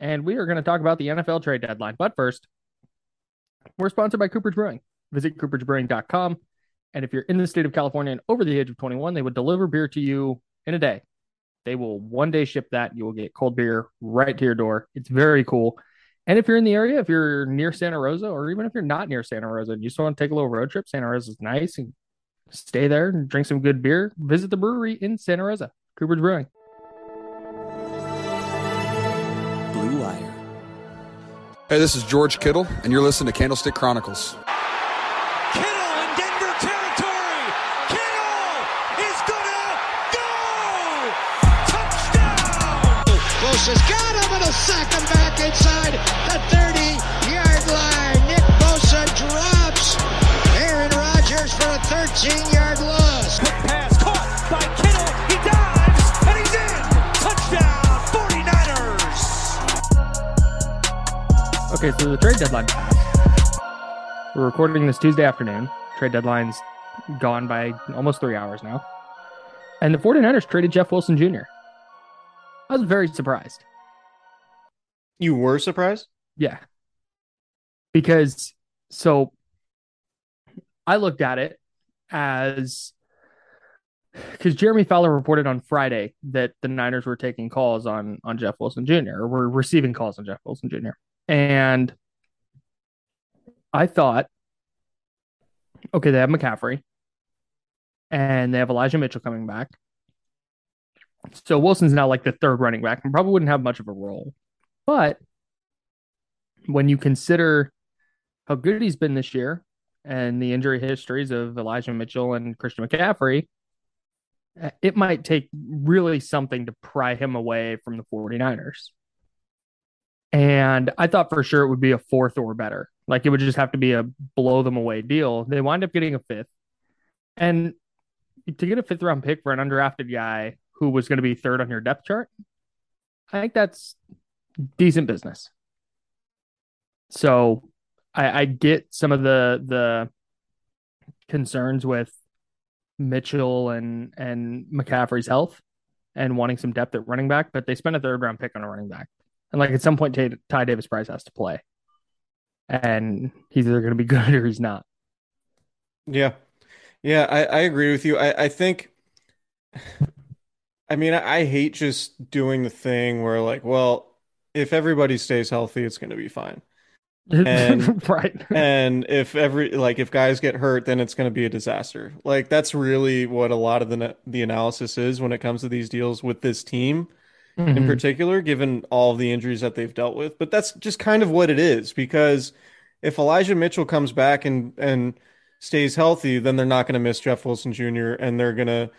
and we are going to talk about the NFL trade deadline. But first, we're sponsored by Cooper's Brewing. Visit coopersbrewing.com. And if you're in the state of California and over the age of 21, they would deliver beer to you in a day. They will one day ship that. You will get cold beer right to your door. It's very cool. And if you're in the area, if you're near Santa Rosa, or even if you're not near Santa Rosa and you just want to take a little road trip, Santa Rosa is nice and stay there and drink some good beer. Visit the brewery in Santa Rosa, Cooper's Brewing. Hey, this is George Kittle, and you're listening to Candlestick Chronicles. Kittle in Denver territory. Kittle is gonna go. Touchdown. Bosa's got him and a sack him back inside the 30-yard line. Nick Bosa drops Aaron Rodgers for a 13-yard Okay, so the trade deadline passed. We're recording this Tuesday afternoon. Trade deadline's gone by almost three hours now. And the 49ers traded Jeff Wilson Jr. I was very surprised. You were surprised? Yeah. Because so I looked at it as because Jeremy Fowler reported on Friday that the Niners were taking calls on on Jeff Wilson Jr. or were receiving calls on Jeff Wilson Jr. And I thought, okay, they have McCaffrey and they have Elijah Mitchell coming back. So Wilson's now like the third running back and probably wouldn't have much of a role. But when you consider how good he's been this year and the injury histories of Elijah Mitchell and Christian McCaffrey, it might take really something to pry him away from the 49ers. And I thought for sure it would be a fourth or better. Like it would just have to be a blow them away deal. They wind up getting a fifth. And to get a fifth round pick for an undrafted guy who was going to be third on your depth chart, I think that's decent business. So I, I get some of the the concerns with Mitchell and and McCaffrey's health and wanting some depth at running back, but they spent a third round pick on a running back. And like at some point, Ty, Ty Davis Price has to play, and he's either going to be good or he's not. Yeah. Yeah, I, I agree with you. I, I think, I mean, I, I hate just doing the thing where, like, well, if everybody stays healthy, it's going to be fine. And- right. And if every, like, if guys get hurt, then it's going to be a disaster. Like, that's really what a lot of the, the analysis is when it comes to these deals with this team in Mhm. particular, given all the injuries that they've dealt with. But that's just kind of what it is because if Elijah Mitchell comes back and and stays healthy, then they're not going to miss Jeff Wilson Jr. and they're gonna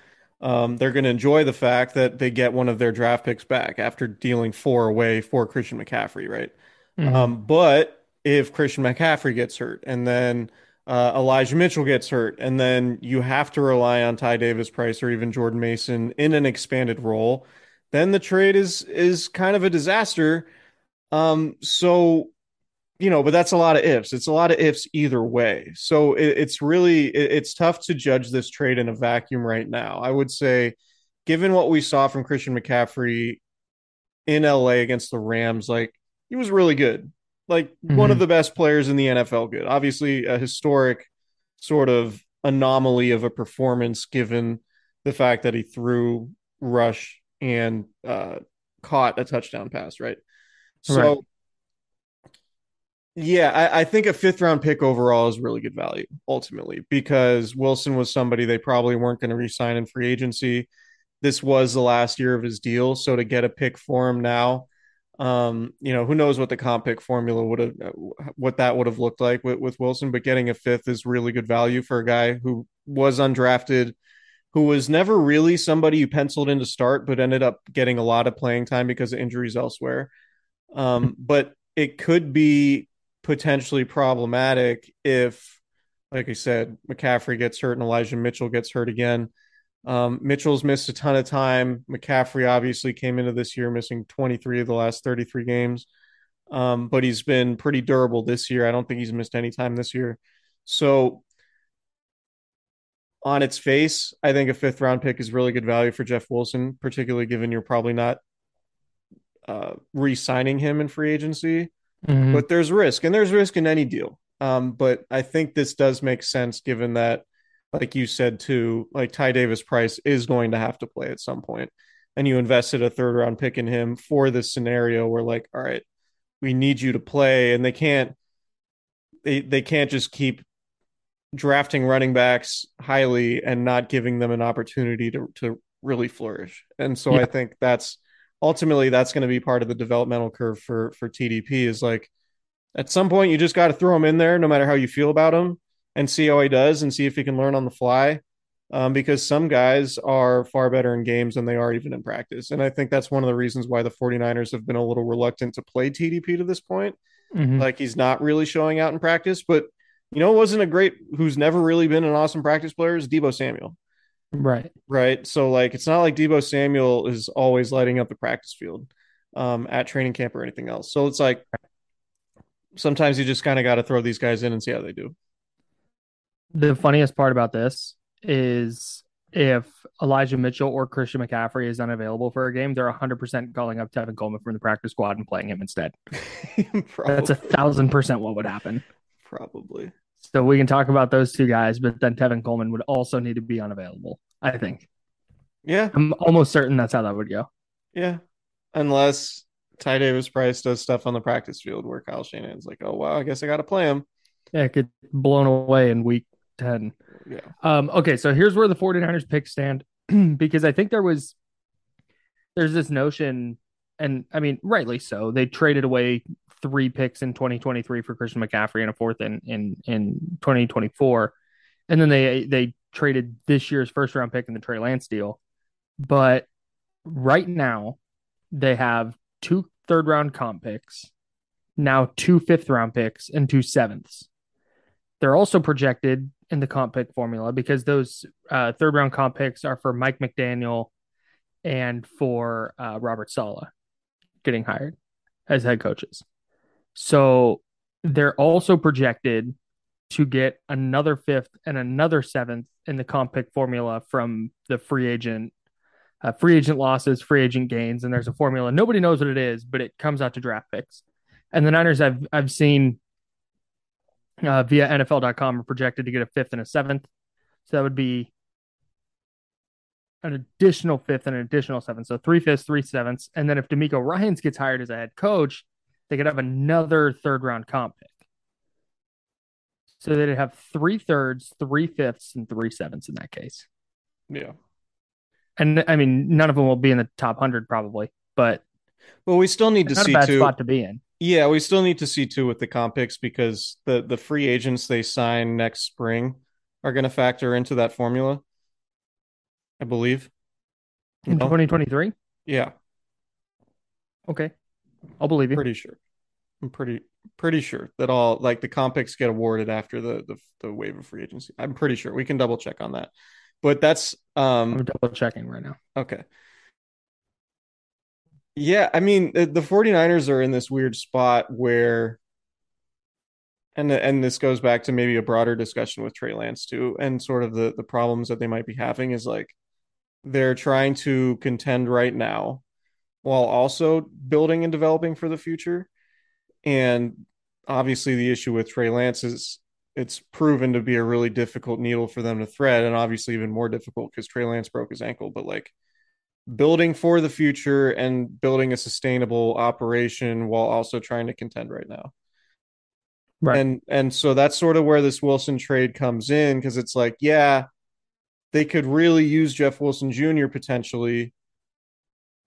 um, they're going to enjoy the fact that they get one of their draft picks back after dealing four away for Christian McCaffrey, right? Mhm. Um, but if Christian McCaffrey gets hurt and then uh, Elijah Mitchell gets hurt, and then you have to rely on Ty Davis Price or even Jordan Mason in an expanded role, then the trade is is kind of a disaster. Um, so you know, but that's a lot of ifs. It's a lot of ifs either way. So it, it's really it, it's tough to judge this trade in a vacuum right now. I would say, given what we saw from Christian McCaffrey in LA against the Rams, like he was really good, like mm-hmm. one of the best players in the NFL. Good, obviously a historic sort of anomaly of a performance given the fact that he threw, rush, and uh, caught a touchdown pass. Right. So. Right yeah, I, I, think a fifth round pick overall is really good value ultimately because Wilson was somebody they probably weren't going to re-sign in free agency. This was the last year of his deal, so to get a pick for him now, um, you know, who knows what the comp pick formula would have, what that would have looked like with, with Wilson. But getting a fifth is really good value for a guy who was undrafted, who was never really somebody you penciled in to start, but ended up getting a lot of playing time because of injuries elsewhere. Um, but it could be potentially problematic if, like I said, McCaffrey gets hurt and Elijah Mitchell gets hurt again. Um, Mitchell's missed a ton of time. McCaffrey obviously came into this year missing 23 of the last 33 games, um, but he's been pretty durable this year. I don't think he's missed any time this year. So, on its face, I think a fifth round pick is really good value for Jeff Wilson, particularly given you're probably not uh, re signing him in free agency. Mm-hmm. But there's risk, and there's risk in any deal. Um, but I think this does make sense given that, like you said too, like Ty Davis Price is going to have to play at some point, and you invested a third round pick in him for this scenario where, like, all right, we need you to play, and they can't, they they can't just keep drafting running backs highly and not giving them an opportunity to to really flourish. And so yeah. I think that's ultimately that's going to be part of the developmental curve for for TDP is like at some point you just got to throw him in there no matter how you feel about him and see how he does and see if he can learn on the fly um, because some guys are far better in games than they are even in practice and i think that's one of the reasons why the 49ers have been a little reluctant to play tdp to this point mm-hmm. like he's not really showing out in practice but you know it wasn't a great who's never really been an awesome practice player is Deebo samuel Right. Right. So like it's not like Deebo Samuel is always lighting up the practice field um, at training camp or anything else. So it's like sometimes you just kind of got to throw these guys in and see how they do. The funniest part about this is if Elijah Mitchell or Christian McCaffrey is unavailable for a game, they're 100% calling up Tevin Coleman from the practice squad and playing him instead. That's a thousand percent what would happen. Probably. So we can talk about those two guys, but then Tevin Coleman would also need to be unavailable. I think. Yeah, I'm almost certain that's how that would go. Yeah, unless Ty Davis Price does stuff on the practice field where Kyle Shanahan's like, "Oh wow, I guess I got to play him." Yeah, it get blown away in week ten. Yeah. Um. Okay, so here's where the 49ers pick stand because I think there was there's this notion, and I mean, rightly so. They traded away three picks in 2023 for Christian McCaffrey and a fourth in in in 2024, and then they they traded this year's first round pick in the Trey Lance deal. But right now, they have two third round comp picks, now two fifth round picks, and two sevenths. They're also projected in the comp pick formula because those uh, third round comp picks are for Mike McDaniel and for uh, Robert Saleh getting hired as head coaches. So they're also projected to get another fifth and another seventh in the comp pick formula from the free agent uh, free agent losses, free agent gains, and there's a formula. Nobody knows what it is, but it comes out to draft picks. And the Niners, I've I've seen uh, via NFL.com are projected to get a fifth and a seventh, so that would be an additional fifth and an additional seventh. So three fifths, three sevenths, and then if DeMeco Ryans gets hired as a head coach, they could have another third round comp pick. So they'd have three thirds, three fifths, and three sevenths in that case. Yeah. And I mean, none of them will be in the top hundred probably, but well, we still need to see a bad too. spot to be in. Yeah, we still need to see too with the comp picks because the the free agents they sign next spring are going to factor into that formula. I believe in twenty twenty three. Yeah. Okay. I'll believe you. Pretty sure. I'm pretty pretty sure that all like the comp picks get awarded after the the, the wave of free agency. I'm pretty sure. We can double check on that. But that's um I'm double checking right now. Okay. Yeah, I mean the, the 49ers are in this weird spot where and and this goes back to maybe a broader discussion with Trey Lance too, and sort of the the problems that they might be having is like they're trying to contend right now while also building and developing for the future. And obviously, the issue with Trey Lance is it's proven to be a really difficult needle for them to thread, and obviously even more difficult because Trey Lance broke his ankle. But like building for the future and building a sustainable operation while also trying to contend right now. Right. And and so that's sort of where this Wilson trade comes in because it's like, yeah, they could really use Jeff Wilson Jr. potentially,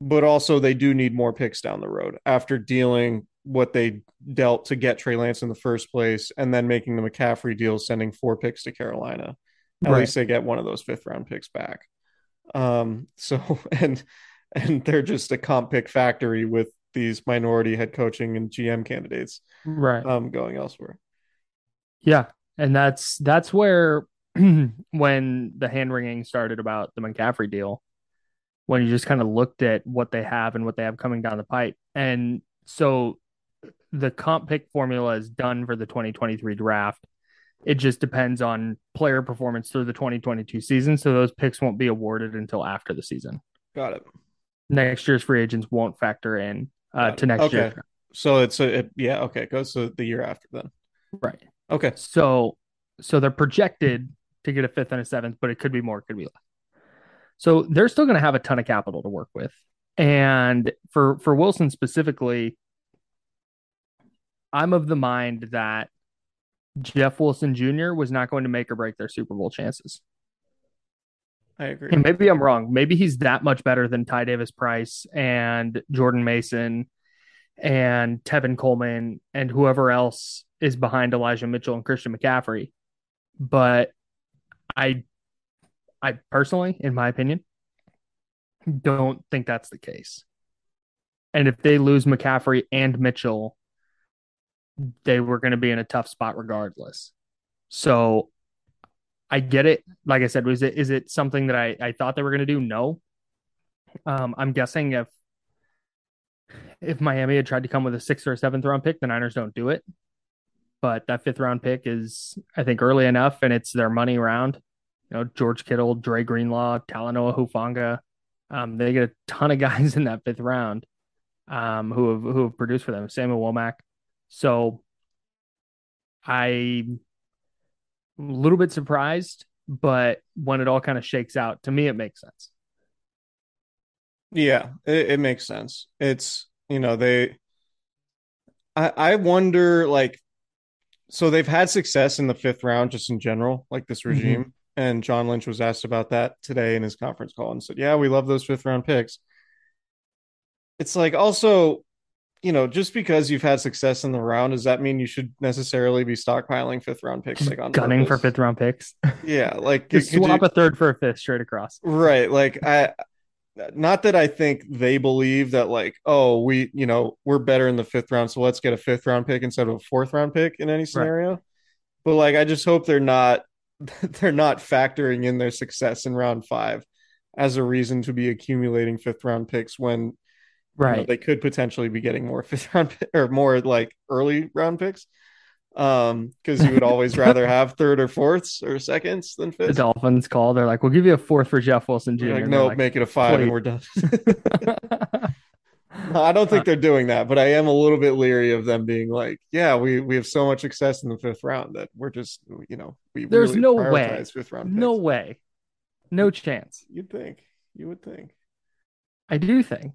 but also they do need more picks down the road after dealing what they dealt to get Trey Lance in the first place and then making the McCaffrey deal, sending four picks to Carolina. At Right. least they get one of those fifth round picks back. Um, so and and they're just a comp pick factory with these minority head coaching and GM candidates Right. um going elsewhere. Yeah, and that's that's where when the hand wringing started about the McCaffrey deal, when you just kind of looked at what they have and what they have coming down the pipe, and so the comp pick formula is done for the 2023 draft. It just depends on player performance through the 2022 season, so those picks won't be awarded until after the season. Got it. Next year's free agents won't factor in uh, to next Okay. year. So it's a it, yeah, okay, it goes to the year after then. Right. Okay. So so they're projected to get a fifth and a seventh, but it could be more, it could be less. So they're still going to have a ton of capital to work with. And for for Wilson specifically, I'm of the mind that Jeff Wilson Jr. was not going to make or break their Super Bowl chances. I agree. And maybe I'm wrong. Maybe he's that much better than Ty Davis Price and Jordan Mason and Tevin Coleman and whoever else is behind Elijah Mitchell and Christian McCaffrey. But I I personally, in my opinion, don't think that's the case. And if they lose McCaffrey and Mitchell, they were going to be in a tough spot regardless. So I get it. Like I said, was it is it something that I, I thought they were going to do? No. Um, I'm guessing if if Miami had tried to come with a sixth or a seventh round pick, the Niners don't do it. But that fifth round pick is, I think, early enough, and it's their money round. You know, George Kittle, Dre Greenlaw, Talanoa Hufanga. Um, they get a ton of guys in that fifth round um, who have who have produced for them. Samuel Womack. So I a little bit surprised, but when it all kind of shakes out, to me, it makes sense. Yeah, it, it makes sense. It's you know they. I I wonder like, so they've had success in the fifth round just in general, like this mm-hmm. regime. And John Lynch was asked about that today in his conference call and said, "Yeah, we love those fifth round picks." It's like also, you know, just because you've had success in the round, does that mean you should necessarily be stockpiling fifth round picks like on Gunning for fifth round picks. Yeah, like Just could you- swap a third for a fifth straight across. Right. Like I not that I think they believe that like, oh, we, you know, we're better in the fifth round, so let's get a fifth round pick instead of a fourth round pick in any scenario. But like I just hope they're not they're not factoring in their success in round five as a reason to be accumulating fifth round picks when you know, Right. they could potentially be getting more fifth round or more like early round picks. Um, because you would always rather have third or fourths or seconds than the fifth. Dolphins call. They're like, we'll give you a fourth for Jeff Wilson Jr. Like, like, make it a five and we're done. I don't think they're doing that, but I am a little bit leery of them being like, yeah, we we have so much success in the fifth round that we're just, you know, we There's really no way. fifth round. no way. No chance. You'd think. You would think. I do think.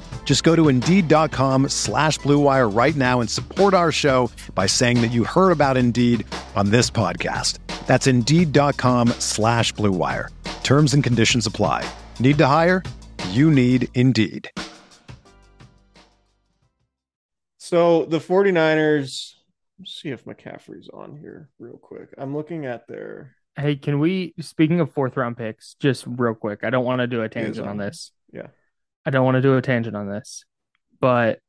Just go to Indeed.com slash BlueWire right now and support our show by saying that you heard about Indeed on this podcast. That's Indeed.com slash BlueWire. Terms and conditions apply. Need to hire? You need Indeed. So the 49ers, let's see if McCaffrey's on here real quick. I'm looking at their Hey, can we, speaking of fourth round picks, just real quick, I don't want to do a tangent on. on this. yeah. I don't want to do a tangent on this, but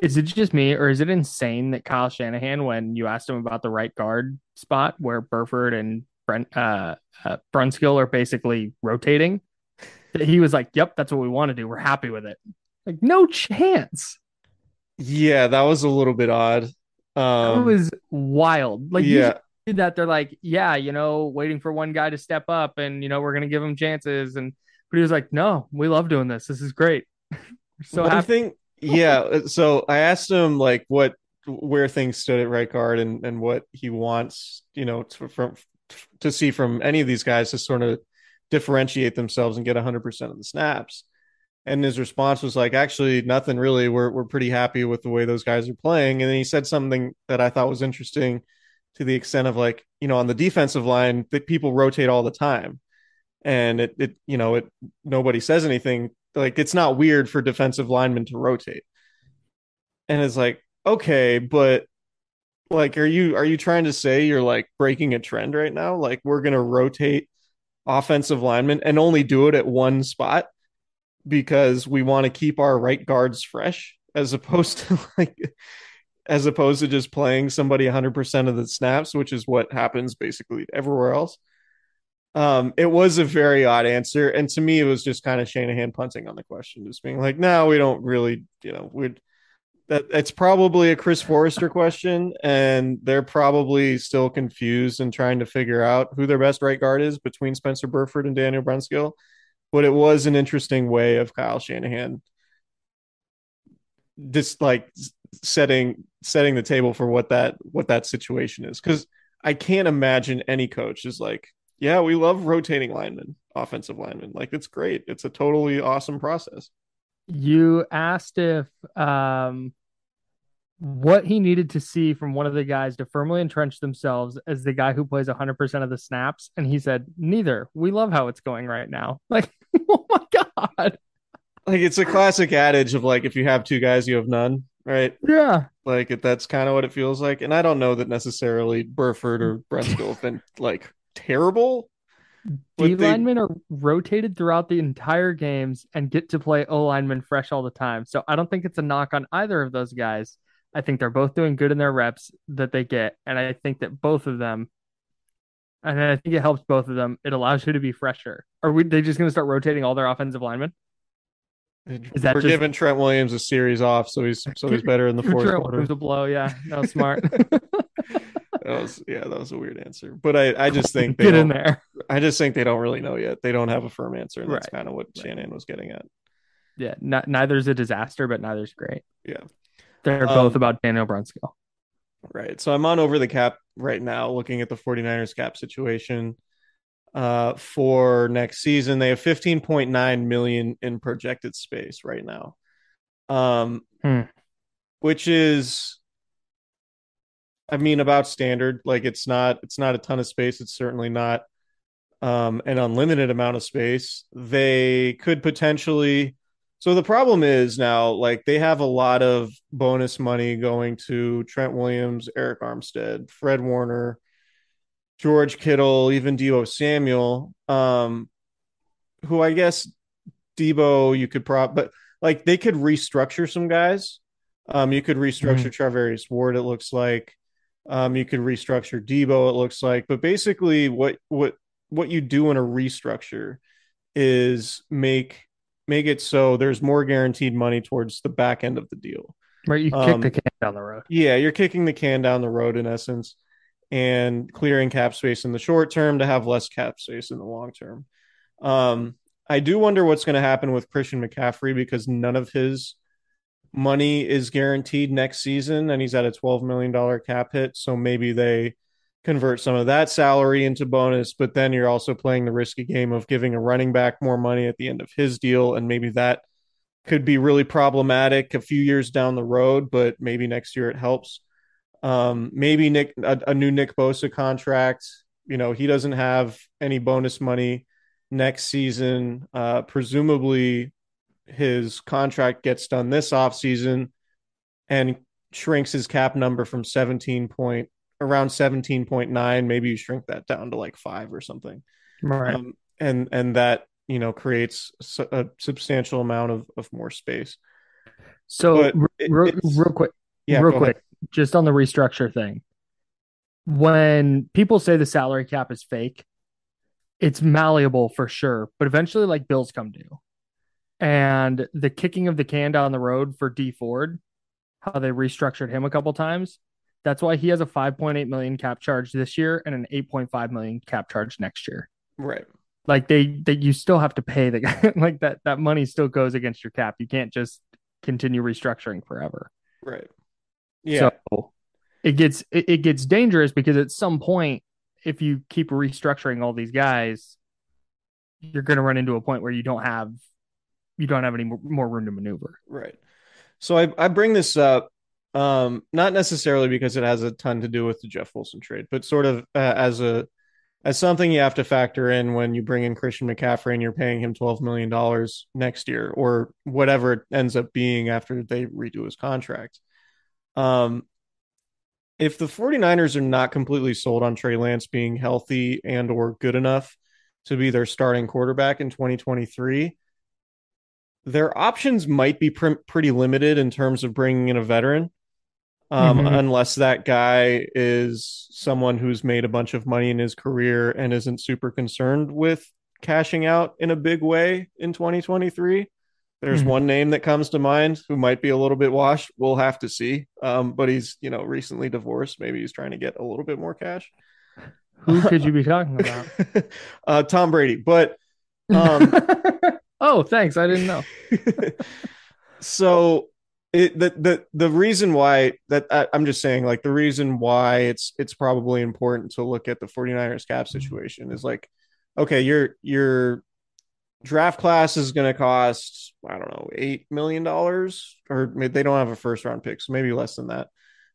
is it just me or is it insane that Kyle Shanahan, when you asked him about the right guard spot where Burford and Brent, uh, uh, Brunskill are basically rotating, that he was like, "Yep, that's what we want to do. We're happy with it." Like, no chance. Yeah, that was a little bit odd. Um, it was wild. Like, yeah. you that they're like, yeah, you know, waiting for one guy to step up, and you know, we're gonna give him chances, and but he was like, no, we love doing this. This is great. So I think, yeah. Uh, so I asked him like what where things stood at right guard and and what he wants, you know, to, from to see from any of these guys to sort of differentiate themselves and get 100% of the snaps. And his response was like, actually, nothing really. We're we're pretty happy with the way those guys are playing. And then he said something that I thought was interesting to the extent of like, you know, on the defensive line, that people rotate all the time. And it it, you know, it nobody says anything. Like it's not weird for defensive linemen to rotate. And it's like, okay, but like are you are you trying to say you're like breaking a trend right now? Like we're gonna rotate offensive linemen and only do it at one spot because we want to keep our right guards fresh as opposed to like as opposed to just playing somebody 100% of the snaps which is what happens basically everywhere else um it was a very odd answer and to me it was just kind of Shanahan punting on the question just being like no we don't really you know we'd that it's probably a Chris Foerster question, and they're probably still confused and trying to figure out who their best right guard is between Spencer Burford and Daniel Brunskill. But it was an interesting way of Kyle Shanahan just like setting setting the table for what that what that situation is. Because I can't imagine any coach is like, yeah, we love rotating linemen, offensive linemen. Like it's great. It's a totally awesome process. You asked if um, what he needed to see from one of the guys to firmly entrench themselves as the guy who plays 100% of the snaps. And he said, Neither. We love how it's going right now. Like, oh my God. Like it's a classic adage of like, if you have two guys, you have none, right? Yeah. Like it, that's kind of what it feels like. And I don't know that necessarily Burford or Brunskill have been like terrible. but D they- linemen are rotated throughout the entire games and get to play O linemen fresh all the time. So I don't think it's a knock on either of those guys. I think they're both doing good in their reps that they get. And I think that both of them, and I think it helps both of them. It allows you to be fresher. Are we they just going to start rotating all their offensive linemen? Is that We're just- giving Trent Williams a series off, so he's so he's better in the fourth Trent quarter. Williams a blow. Yeah, that was smart. That was yeah, that was a weird answer. But I, I just think they Get in don't- there. I just think they don't really know yet. They don't have a firm answer, and that's Right. kind of what Shannon was getting at. Yeah, not, neither's a disaster, but neither's great. Yeah. They're Um, both about Daniel Brunskill. Right. So I'm on over the cap right now, looking at the 49ers cap situation. Uh, for next season, they have 15.9 million in projected space right now. Um, Hmm. which is, I mean, about standard. Like it's not, it's not a ton of space. It's certainly not, um, an unlimited amount of space. They could potentially. So the problem is now, like they have a lot of bonus money going to Trent Williams, Arik Armstead, Fred Warner, George Kittle, even Deebo Samuel, um, who I guess Deebo you could prop, but like they could restructure some guys. Um, you could restructure Charvarius Ward. It looks like. Um, you could restructure Deebo. It looks like, but basically, what what what you do in a restructure is make make it so there's more guaranteed money towards the back end of the deal. Right, you kick um, the can down the road. Yeah, you're kicking the can down the road in essence and clearing cap space in the short term to have less cap space in the long term. Um, I do wonder what's going to happen with Christian McCaffrey because none of his money is guaranteed next season and he's at a $12 million cap hit. So maybe they convert some of that salary into bonus, but then you're also playing the risky game of giving a running back more money at the end of his deal. And maybe that could be really problematic a few years down the road, but maybe next year it helps. Um, maybe Nick a, a new Nick Bosa contract. You know, he doesn't have any bonus money next season. Uh, presumably his contract gets done this offseason and shrinks his cap number from 17 point around 17.9 maybe you shrink that down to like 5 or something Right. um, and and that you know creates a substantial amount of, of more space so real, real quick, yeah real go ahead. quick, just on the restructure thing. When people say the salary cap is fake, it's malleable for sure, but eventually, like bills come due, and the kicking of the can down the road for Dee Ford, how they restructured him a couple times. That's why he has a 5.8 million cap charge this year and an 8.5 million cap charge next year. right Like they, they you still have to pay the guy. like that that money still goes against your cap. You can't just continue restructuring forever. right yeah So it gets it, it gets dangerous because at some point, if you keep restructuring all these guys, you're going to run into a point where you don't have you don't have any more, room to maneuver. Right. So I, I bring this up, um, not necessarily because it has a ton to do with the Jeff Wilson trade, but sort of uh, as a as something you have to factor in when you bring in Christian McCaffrey and you're paying him twelve million dollars next year or whatever it ends up being after they redo his contract. Um, if the 49ers are not completely sold on Trey Lance being healthy and or good enough to be their starting quarterback in 2023, their options might be pr- pretty limited in terms of bringing in a veteran, um, Mhm. unless that guy is someone who's made a bunch of money in his career and isn't super concerned with cashing out in a big way in 2023. There's Mhm. one name that comes to mind who might be a little bit washed. We'll have to see. Um, but he's, you know, recently divorced. Maybe he's trying to get a little bit more cash. Who could you be talking about? uh, Tom Brady. But um, oh, thanks. I didn't know. so it the the the reason why that I, I'm just saying like the reason why it's it's probably important to look at the 49ers cap situation is like okay your your draft class is going to cost I don't know 8 million dollars or they don't have a first round pick so maybe less than that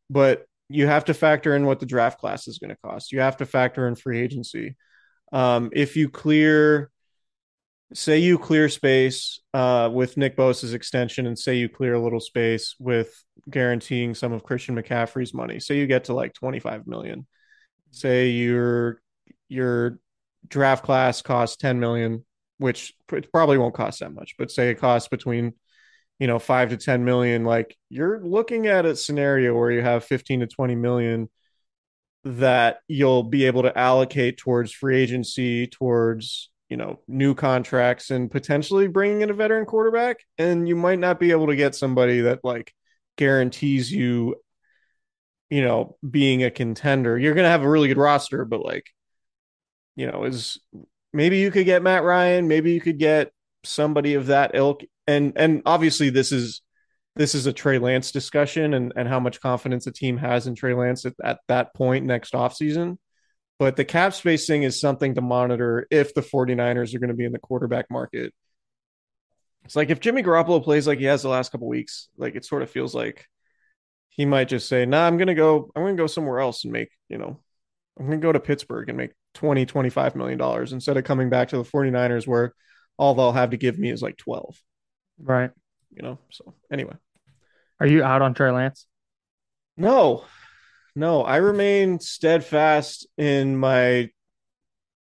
but you have to factor in what the draft class is going to cost you have to factor in free agency um, if you clear say you clear space uh, with Nick Bosa's extension, and say you clear a little space with guaranteeing some of Christian McCaffrey's money. Say you get to like twenty five million. Say your your draft class costs ten million, which it probably won't cost that much, but say it costs between you know five to ten million. Like you're looking at a scenario where you have fifteen to twenty million that you'll be able to allocate towards free agency, towards you know new contracts, and potentially bringing in a veteran quarterback. And you might not be able to get somebody that like guarantees you, you know, being a contender. You're gonna have a really good roster, but like, you know, is maybe you could get Matt Ryan, maybe you could get somebody of that ilk. And and obviously this is this is a Trey Lance discussion and, and how much confidence a team has in Trey Lance at, at that point next offseason. But the cap spacing is something to monitor if the 49ers are going to be in the quarterback market. It's like if Jimmy Garoppolo plays like he has the last couple weeks, like it sort of feels like he might just say, nah, I'm going to go, I'm going to go somewhere else and make, you know, I'm going to go to Pittsburgh and make 20, 25 million dollars instead of coming back to the 49ers where all they'll have to give me is like 12, Right. you know? So anyway. Are you out on Trey Lance? No, no, I remain steadfast in my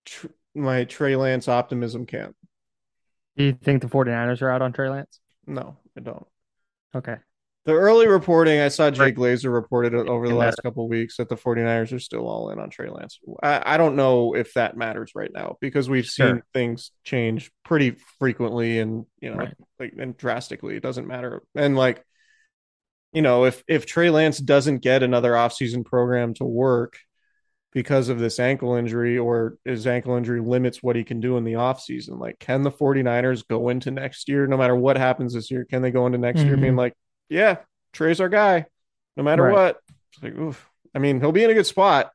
tr- my Trey Lance optimism camp. Do you think the 49ers are out on Trey Lance? No, I don't. Okay. The early reporting I saw Jay Glazer reported over the last couple of weeks that the 49ers are still all in on Trey Lance. I, I don't know if that matters right now because we've seen Sure. things change pretty frequently and you know Right. like and drastically. It doesn't matter. And like you know, if if Trey Lance doesn't get another offseason program to work because of this ankle injury or his ankle injury limits what he can do in the offseason, like can the 49ers go into next year, no matter what happens this year, can they go into next year Mhm. being like, yeah, Trey's our guy, no matter Right. what. It's like, oof. I mean, he'll be in a good spot.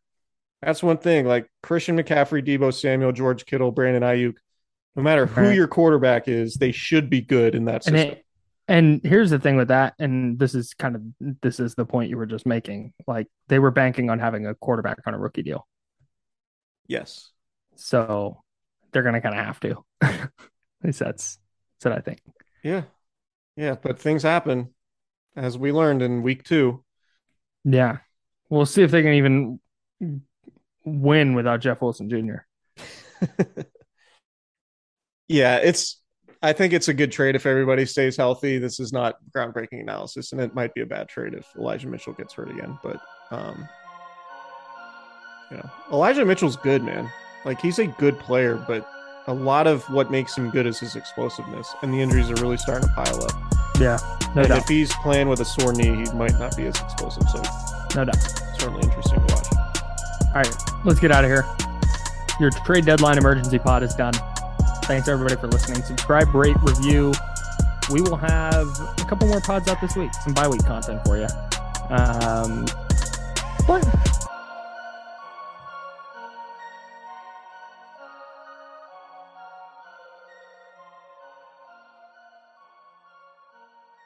That's one thing. Like Christian McCaffrey, Deebo Samuel, George Kittle, Brandon Aiyuk. No matter who Right. your quarterback is, they should be good in that And system. it, and here's the thing with that, and this is kind of this is the point you were just making. Like they were banking on having a quarterback on a rookie deal, yes. so they're gonna kind of have to. At least that's that's what I think. Yeah. Yeah. But things happen as we learned in week two. Yeah, we'll see if they can even win without Jeff Wilson Jr. yeah, it's I think it's a good trade if everybody stays healthy. This is not groundbreaking analysis, and it might be a bad trade if Elijah Mitchell gets hurt again. But um you know, Elijah Mitchell's good, man. Like he's a good player, but a lot of what makes him good is his explosiveness, and the injuries are really starting to pile up. Yeah, no and doubt, if he's playing with a sore knee, he might not be as explosive. So no doubt. certainly interesting to watch. All right, let's get out of here. Your trade deadline emergency pod is done. Thanks everybody for listening. Subscribe, rate, review. We will have a couple more pods out this week, some bye week content for you. Um, but